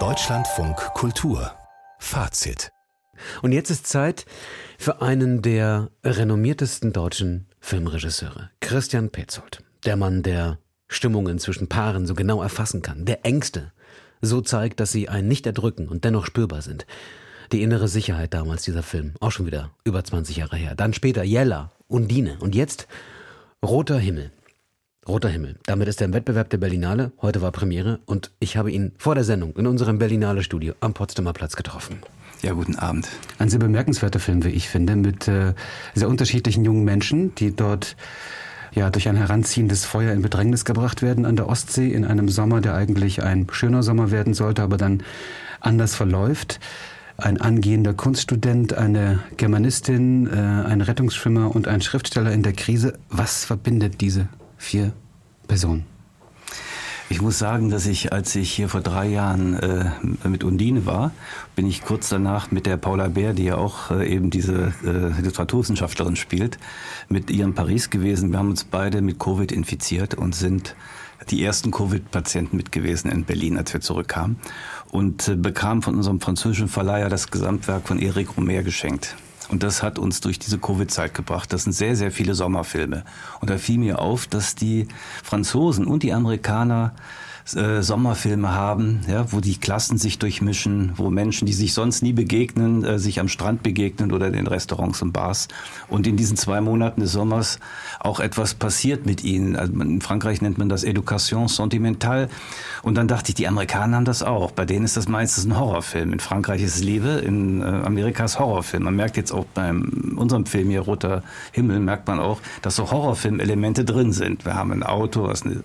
Deutschlandfunk Kultur Fazit Und jetzt ist Zeit für einen der renommiertesten deutschen Filmregisseure, Christian Petzold. Der Mann, der Stimmungen zwischen Paaren so genau erfassen kann, der Ängste so zeigt, dass sie einen nicht erdrücken und dennoch spürbar sind. Die innere Sicherheit damals dieser Film, auch schon wieder über 20 Jahre her. Dann später Jella, Undine und jetzt Roter Himmel. Roter Himmel. Damit ist er im Wettbewerb der Berlinale. Heute war Premiere und ich habe ihn vor der Sendung in unserem Berlinale Studio am Potsdamer Platz getroffen. Ja, guten Abend. Ein sehr bemerkenswerter Film, wie ich finde, mit äh, sehr unterschiedlichen jungen Menschen, die dort ja durch ein heranziehendes Feuer in Bedrängnis gebracht werden an der Ostsee in einem Sommer, der eigentlich ein schöner Sommer werden sollte, aber dann anders verläuft. Ein angehender Kunststudent, eine Germanistin, äh, ein Rettungsschwimmer und ein Schriftsteller in der Krise. Was verbindet diese vier Personen? Ich muss sagen, dass ich, als ich hier vor drei Jahren äh, mit Undine war, bin ich kurz danach mit der Paula Bär, die ja auch äh, eben diese äh, Literaturwissenschaftlerin spielt, mit ihr in Paris gewesen. Wir haben uns beide mit Covid infiziert und sind die ersten Covid-Patienten mit gewesen in Berlin, als wir zurückkamen. Und äh, bekamen von unserem französischen Verleiher das Gesamtwerk von Eric Romer geschenkt. Und das hat uns durch diese Covid-Zeit gebracht. Das sind sehr, sehr viele Sommerfilme. Und da fiel mir auf, dass die Franzosen und die Amerikaner äh, Sommerfilme haben, ja, wo die Klassen sich durchmischen, wo Menschen, die sich sonst nie begegnen, äh, sich am Strand begegnen oder in Restaurants und Bars. Und in diesen zwei Monaten des Sommers auch etwas passiert mit ihnen. Also in Frankreich nennt man das Education sentimentale. Und dann dachte ich, die Amerikaner haben das auch. Bei denen ist das meistens ein Horrorfilm. In Frankreich ist es Liebe, in äh, Amerika ist Horrorfilm. Man merkt jetzt auch bei unserem Film hier, Roter Himmel, merkt man auch, dass so Horrorfilm-Elemente drin sind. Wir haben ein Auto, was eine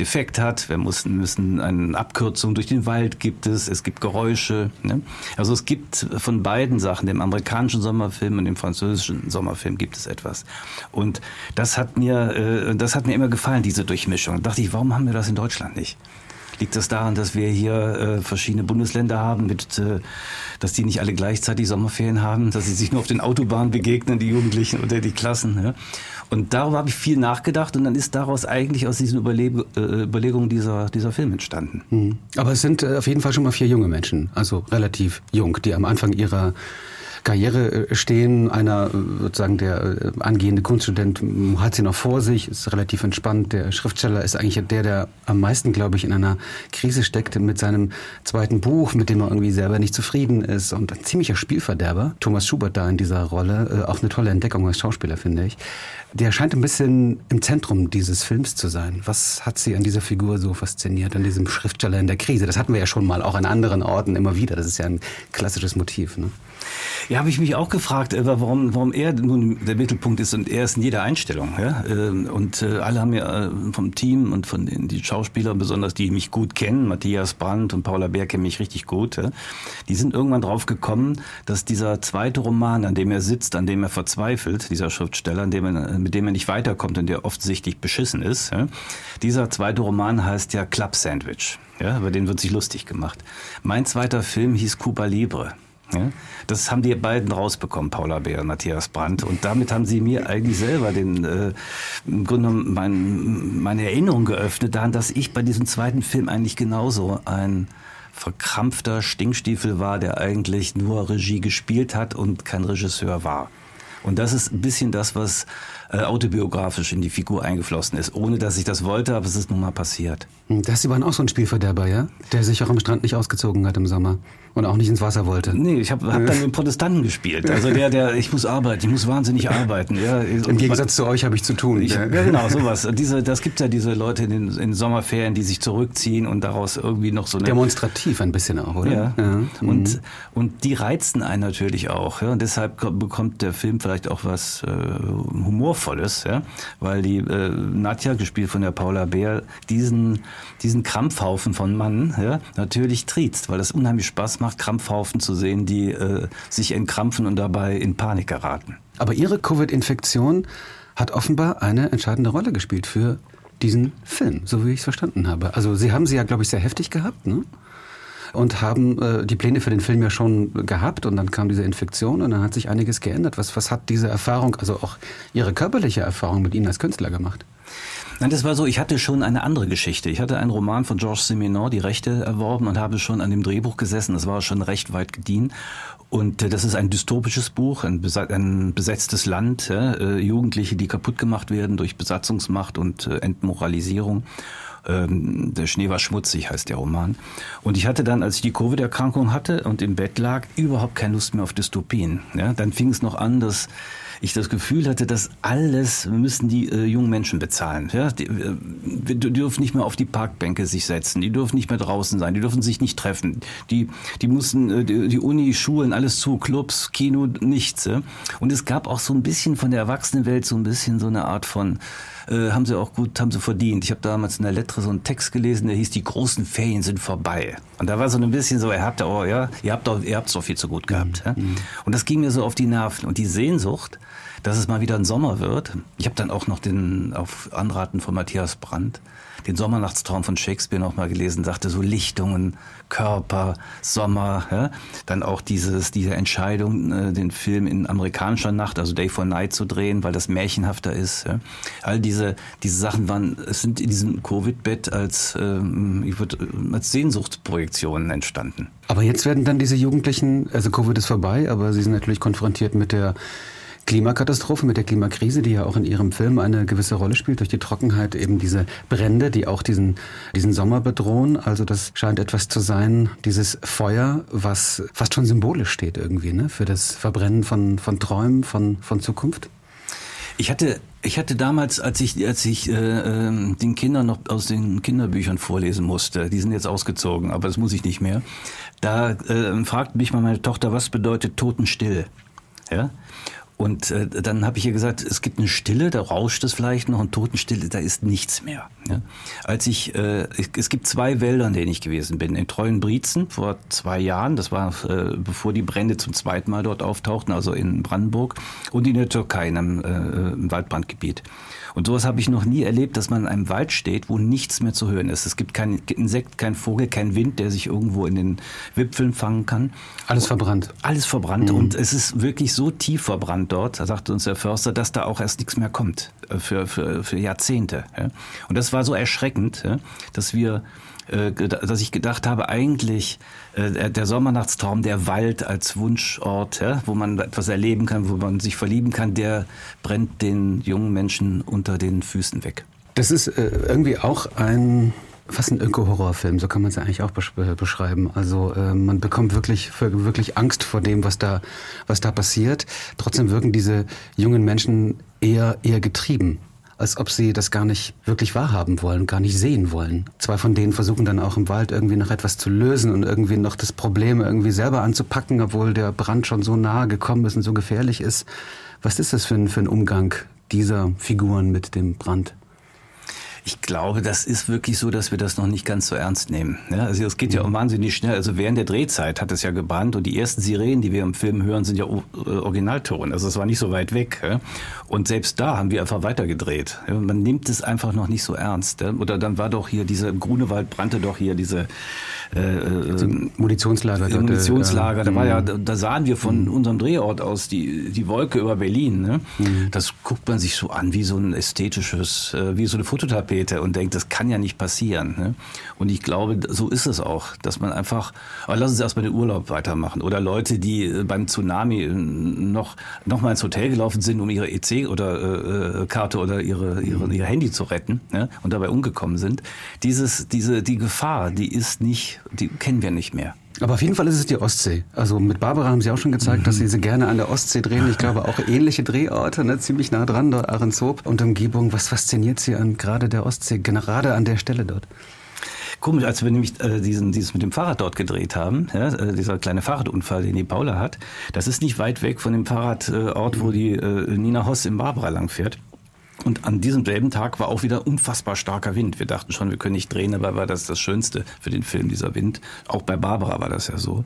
Defekt hat. Wir mussten, müssen eine Abkürzung durch den Wald gibt es. Es gibt Geräusche. Ne? Also es gibt von beiden Sachen, dem amerikanischen Sommerfilm und dem französischen Sommerfilm gibt es etwas. Und das hat mir, äh, das hat mir immer gefallen, diese Durchmischung. Da dachte ich, warum haben wir das in Deutschland nicht? Liegt das daran, dass wir hier äh, verschiedene Bundesländer haben, mit, äh, dass die nicht alle gleichzeitig Sommerferien haben, dass sie sich nur auf den Autobahnen begegnen, die Jugendlichen oder die Klassen? Ja? Und darüber habe ich viel nachgedacht und dann ist daraus eigentlich aus diesen Überleg äh, Überlegungen dieser, dieser Film entstanden. Mhm. Aber es sind äh, auf jeden Fall schon mal vier junge Menschen, also relativ jung, die am Anfang ihrer Karriere äh, stehen. Einer, äh, sozusagen der äh, angehende Kunststudent hat sie noch vor sich, ist relativ entspannt. Der Schriftsteller ist eigentlich der, der am meisten, glaube ich, in einer Krise steckt mit seinem zweiten Buch, mit dem er irgendwie selber nicht zufrieden ist und ein ziemlicher Spielverderber. Thomas Schubert da in dieser Rolle, auch eine tolle Entdeckung als Schauspieler, finde ich. Der scheint ein bisschen im Zentrum dieses Films zu sein. Was hat Sie an dieser Figur so fasziniert, an diesem Schriftsteller in der Krise? Das hatten wir ja schon mal, auch an anderen Orten immer wieder. Das ist ja ein klassisches Motiv. Ne? Ja, habe ich mich auch gefragt, äh, warum, warum er nun der Mittelpunkt ist und er ist in jeder Einstellung. Ja? Ähm, und äh, alle haben ja äh, vom Team und von den die Schauspielern, besonders die mich gut kennen, Matthias Brandt und Paula Bär kennen mich richtig gut, ja? die sind irgendwann drauf gekommen, dass dieser zweite Roman, an dem er sitzt, an dem er verzweifelt, dieser Schriftsteller, an dem er, mit dem er nicht weiterkommt und der offensichtlich beschissen ist, ja? dieser zweite Roman heißt ja Club Sandwich. Ja, über den wird sich lustig gemacht. Mein zweiter Film hieß Cuba Libre. Ja? Das haben die beiden rausbekommen, Paula Bär und Matthias Brandt. Und damit haben sie mir eigentlich selber den äh, im Grunde mein, meine Erinnerung geöffnet daran, dass ich bei diesem zweiten Film eigentlich genauso ein verkrampfter Stinkstiefel war, der eigentlich nur Regie gespielt hat und kein Regisseur war. Und das ist ein bisschen das, was äh, autobiografisch in die Figur eingeflossen ist, ohne dass ich das wollte, aber es ist nun mal passiert. Hm, das waren auch so ein Spielverderber, ja? Der sich auch am Strand nicht ausgezogen hat im Sommer und auch nicht ins Wasser wollte. Nee, ich habe hab dann den Protestanten gespielt. Also der, der, ich muss arbeiten, ich muss wahnsinnig arbeiten. Ja. Im Gegensatz zu euch habe ich zu tun. Ich, ja, genau, sowas. Diese, das gibt ja diese Leute in den in Sommerferien, die sich zurückziehen und daraus irgendwie noch so eine... Demonstrativ ein bisschen auch, oder? Ja. ja. Und, mhm. und die reizen einen natürlich auch. Ja. Und deshalb bekommt der Film vielleicht auch was äh, Humorvolles, ja. Weil die äh, Nadja, gespielt von der Paula Bär, diesen, diesen Krampfhaufen von Mann ja, natürlich triezt, weil das unheimlich Spaß macht macht, Krampfhaufen zu sehen, die äh, sich entkrampfen und dabei in Panik geraten. Aber Ihre Covid-Infektion hat offenbar eine entscheidende Rolle gespielt für diesen Film, so wie ich es verstanden habe. Also Sie haben sie ja, glaube ich, sehr heftig gehabt, ne? Und haben äh, die Pläne für den Film ja schon gehabt und dann kam diese Infektion und dann hat sich einiges geändert. Was, was hat diese Erfahrung, also auch Ihre körperliche Erfahrung mit Ihnen als Künstler gemacht? Nein, das war so, ich hatte schon eine andere Geschichte. Ich hatte einen Roman von Georges Simenon, die Rechte erworben und habe schon an dem Drehbuch gesessen. Das war schon recht weit gediehen. Und äh, das ist ein dystopisches Buch, ein, besetztes Land, äh, Jugendliche, die kaputt gemacht werden durch Besatzungsmacht und äh, Entmoralisierung. Ähm, der Schnee war schmutzig, heißt der Roman. Und ich hatte dann, als ich die Covid-Erkrankung hatte und im Bett lag, überhaupt keine Lust mehr auf Dystopien. Ja, dann fing es noch an, dass ich das Gefühl hatte, dass alles müssen die äh, jungen Menschen bezahlen. Ja? Die, äh, die dürfen nicht mehr auf die Parkbänke sich setzen, die dürfen nicht mehr draußen sein, die dürfen sich nicht treffen. Die, die mussten, äh, die, die Uni, Schulen, alles zu, Clubs, Kino, nichts. Ja? Und es gab auch so ein bisschen von der Erwachsenenwelt so ein bisschen so eine Art von äh, haben sie auch gut, haben sie verdient. Ich habe damals in der Lettre so einen Text gelesen, der hieß, die großen Ferien sind vorbei. Und da war so ein bisschen so, ihr habt ja, oh, ja, ihr habt doch, ihr habt's doch viel zu gut gehabt. Mhm. Ja? Und das ging mir so auf die Nerven. Und die Sehnsucht, dass es mal wieder ein Sommer wird. Ich habe dann auch noch den, auf Anraten von Matthias Brandt, den Sommernachtstraum von Shakespeare noch mal gelesen, sagte so Lichtungen, Körper, Sommer, ja? dann auch dieses, diese Entscheidung, äh, den Film in amerikanischer Nacht, also Day for Night zu drehen, weil das märchenhafter ist. Ja? All diese, diese Sachen waren, sind in diesem Covid-Bett als, ähm, ich würd, als Sehnsuchtsprojektionen entstanden. Aber jetzt werden dann diese Jugendlichen, also Covid ist vorbei, aber sie sind natürlich konfrontiert mit der Klimakatastrophe, mit der Klimakrise, die ja auch in Ihrem Film eine gewisse Rolle spielt, durch die Trockenheit eben diese Brände, die auch diesen, diesen Sommer bedrohen. Also das scheint etwas zu sein, dieses Feuer, was fast schon symbolisch steht irgendwie, ne? für das Verbrennen von, von Träumen, von, von Zukunft. Ich hatte, ich hatte damals, als ich, als ich äh, ähm, den Kindern noch aus den Kinderbüchern vorlesen musste, die sind jetzt ausgezogen, aber das muss ich nicht mehr, da äh, fragte mich mal meine Tochter, was bedeutet Totenstill? Ja? Und äh, dann habe ich ihr gesagt, es gibt eine Stille, da rauscht es vielleicht noch, und Totenstille, da ist nichts mehr. Ja? Als ich, äh, es gibt zwei Wälder, in denen ich gewesen bin. In Treuenbrietzen vor zwei Jahren, das war äh, bevor die Brände zum zweiten Mal dort auftauchten, also in Brandenburg, und in der Türkei, in einem äh, Waldbrandgebiet. Und sowas habe ich noch nie erlebt, dass man in einem Wald steht, wo nichts mehr zu hören ist. Es gibt kein Insekt, kein Vogel, kein Wind, der sich irgendwo in den Wipfeln fangen kann. Alles verbrannt. Alles verbrannt. Mhm. Und es ist wirklich so tief verbrannt dort, da sagte uns der Förster, dass da auch erst nichts mehr kommt äh, für, für, für Jahrzehnte. Und das war so erschreckend, dass wir äh, dass ich gedacht habe, eigentlich äh, der Sommernachtstraum, der Wald als Wunschort, wo man etwas erleben kann, wo man sich verlieben kann, der brennt den jungen Menschen unter den Füßen weg. Das ist irgendwie auch ein fast ein Öko-Horrorfilm, so kann man es ja eigentlich auch beschreiben. Also äh, man bekommt wirklich wirklich Angst vor dem, was da was da passiert. Trotzdem wirken diese jungen Menschen eher eher getrieben als ob sie das gar nicht wirklich wahrhaben wollen, gar nicht sehen wollen. Zwei von denen versuchen dann auch im Wald irgendwie noch etwas zu lösen und irgendwie noch das Problem irgendwie selber anzupacken, obwohl der Brand schon so nahe gekommen ist und so gefährlich ist. Was ist das für ein, für ein Umgang dieser Figuren mit dem Brand? Ich glaube, das ist wirklich so, dass wir das noch nicht ganz so ernst nehmen. Ja, also es geht ja um wahnsinnig schnell. Also während der Drehzeit hat es ja gebrannt und die ersten Sirenen, die wir im Film hören, sind ja äh, Originalton. Also es war nicht so weit weg. Ja? Und selbst da haben wir einfach weitergedreht. Ja? Man nimmt es einfach noch nicht so ernst. Ja? Oder dann war doch hier diese Grunewald brannte doch hier diese Munitionslager. Dort, Munitionslager. Äh, da war ja, mhm. da sahen wir von mhm. unserem Drehort aus die die Wolke über Berlin. Ne? Mhm. Das guckt man sich so an wie so ein ästhetisches, äh, wie so eine Fototapete und denkt, das kann ja nicht passieren. Ne? Und ich glaube, so ist es auch, dass man einfach, aber lass uns erstmal den Urlaub weitermachen. Oder Leute, die äh, beim Tsunami noch noch mal ins Hotel gelaufen sind, um ihre EC oder äh, Karte oder ihre, ihre ihr Handy zu retten ne? und dabei umgekommen sind. Dieses diese die Gefahr, die ist nicht die kennen wir nicht mehr. Aber auf jeden Fall ist es die Ostsee. Also mit Barbara haben Sie auch schon gezeigt, mhm. dass Sie sie gerne an der Ostsee drehen. Ich glaube auch ähnliche Drehorte, ne? ziemlich nah dran dort, Ahrenshoop und Umgebung. Was fasziniert Sie an gerade der Ostsee, gerade an der Stelle dort? Komisch, als wir nämlich äh, diesen, dieses mit dem Fahrrad dort gedreht haben, ja, äh, dieser kleine Fahrradunfall, den die Paula hat, das ist nicht weit weg von dem Fahrradort, äh, wo die äh, Nina Hoss in Barbara langfährt. Und an diesem selben Tag war auch wieder unfassbar starker Wind. Wir dachten schon, wir können nicht drehen, aber war das das Schönste für den Film, dieser Wind. Auch bei Barbara war das ja so.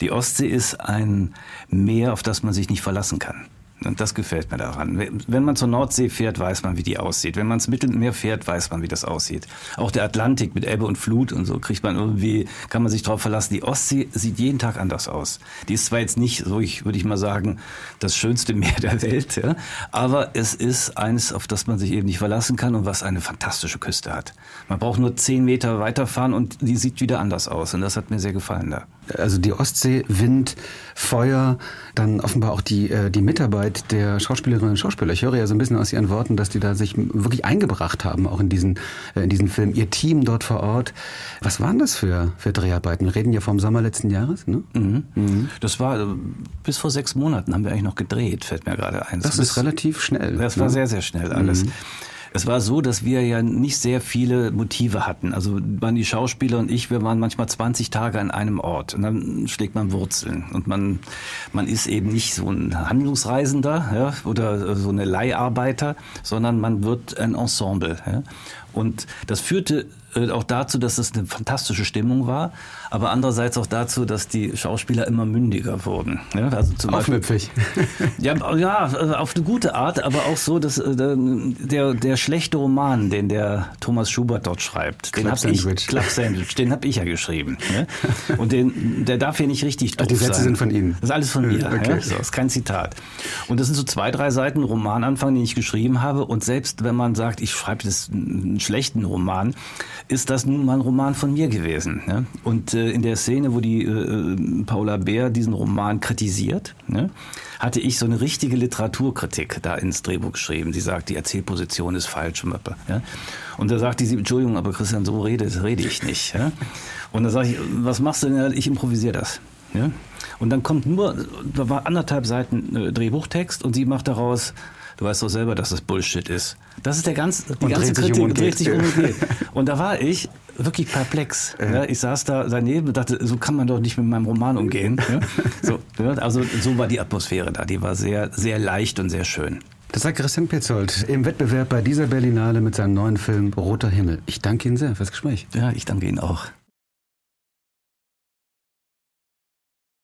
Die Ostsee ist ein Meer, auf das man sich nicht verlassen kann. Und das gefällt mir daran. Wenn man zur Nordsee fährt, weiß man, wie die aussieht. Wenn man ins Mittelmeer fährt, weiß man, wie das aussieht. Auch der Atlantik mit Ebbe und Flut und so kriegt man irgendwie, kann man sich darauf verlassen. Die Ostsee sieht jeden Tag anders aus. Die ist zwar jetzt nicht so, ich würde ich mal sagen, das schönste Meer der Welt, ja, aber es ist eines, auf das man sich eben nicht verlassen kann und was eine fantastische Küste hat. Man braucht nur zehn Meter weiterfahren und die sieht wieder anders aus. Und das hat mir sehr gefallen da. Also die Ostsee, Wind, Feuer, dann offenbar auch die, äh, die Mitarbeit der Schauspielerinnen und Schauspieler. Ich höre ja so ein bisschen aus Ihren Worten, dass die da sich wirklich eingebracht haben, auch in diesen, äh, in diesen Film. Ihr Team dort vor Ort. Was waren das für, für Dreharbeiten? Wir reden ja vom Sommer letzten Jahres, ne? Mhm. Mhm. Das war, äh, bis vor sechs Monaten haben wir eigentlich noch gedreht, fällt mir gerade ein. Das, das ist relativ schnell. Das ne? war sehr, sehr schnell alles. Mhm. Es war so, dass wir ja nicht sehr viele Motive hatten. Also waren die Schauspieler und ich, wir waren manchmal 20 Tage an einem Ort und dann schlägt man Wurzeln und man man ist eben nicht so ein Handlungsreisender ja, oder so eine Leiharbeiter, sondern man wird ein Ensemble. Ja. Und das führte äh, auch dazu, dass es eine fantastische Stimmung war, aber andererseits auch dazu, dass die Schauspieler immer mündiger wurden. Ja, also zum Aufmüpfig. ja, ja, auf eine gute Art, aber auch so, dass äh, der, der schlechte Roman, den der Thomas Schubert dort schreibt, Club den habe ich, Club Sandwich, den habe ich ja geschrieben. Ja? Und den, der darf hier nicht richtig doof Die Sätze sein. sind von Ihnen? Das ist alles von mir. Okay. Ja? So, das ist kein Zitat. Und das sind so zwei, drei Seiten Romananfang, den ich geschrieben habe. Und selbst wenn man sagt, ich schreibe das schlechten Roman, ist das nun mal ein Roman von mir gewesen. Ja? Und äh, in der Szene, wo die äh, Paula Bär diesen Roman kritisiert, ne, hatte ich so eine richtige Literaturkritik da ins Drehbuch geschrieben. Sie sagt, die Erzählposition ist falsch. Ja? Und da sagte sie, Entschuldigung, aber Christian, so rede, rede ich nicht. Ja? Und da sage ich, was machst du denn? Ich improvisiere das. Ja? Und dann kommt nur, da war anderthalb Seiten äh, Drehbuchtext und sie macht daraus Du weißt doch selber, dass das Bullshit ist. Das ist der ganze, die und ganze Kritik, um dreht sich um und geht. Und da war ich wirklich perplex. Ja. ich saß da daneben und dachte, so kann man doch nicht mit meinem Roman umgehen. so, also so war die Atmosphäre da. Die war sehr, sehr leicht und sehr schön. Das sagt Christian Petzold im Wettbewerb bei dieser Berlinale mit seinem neuen Film Roter Himmel. Ich danke Ihnen sehr fürs Gespräch. Ja, ich danke Ihnen auch.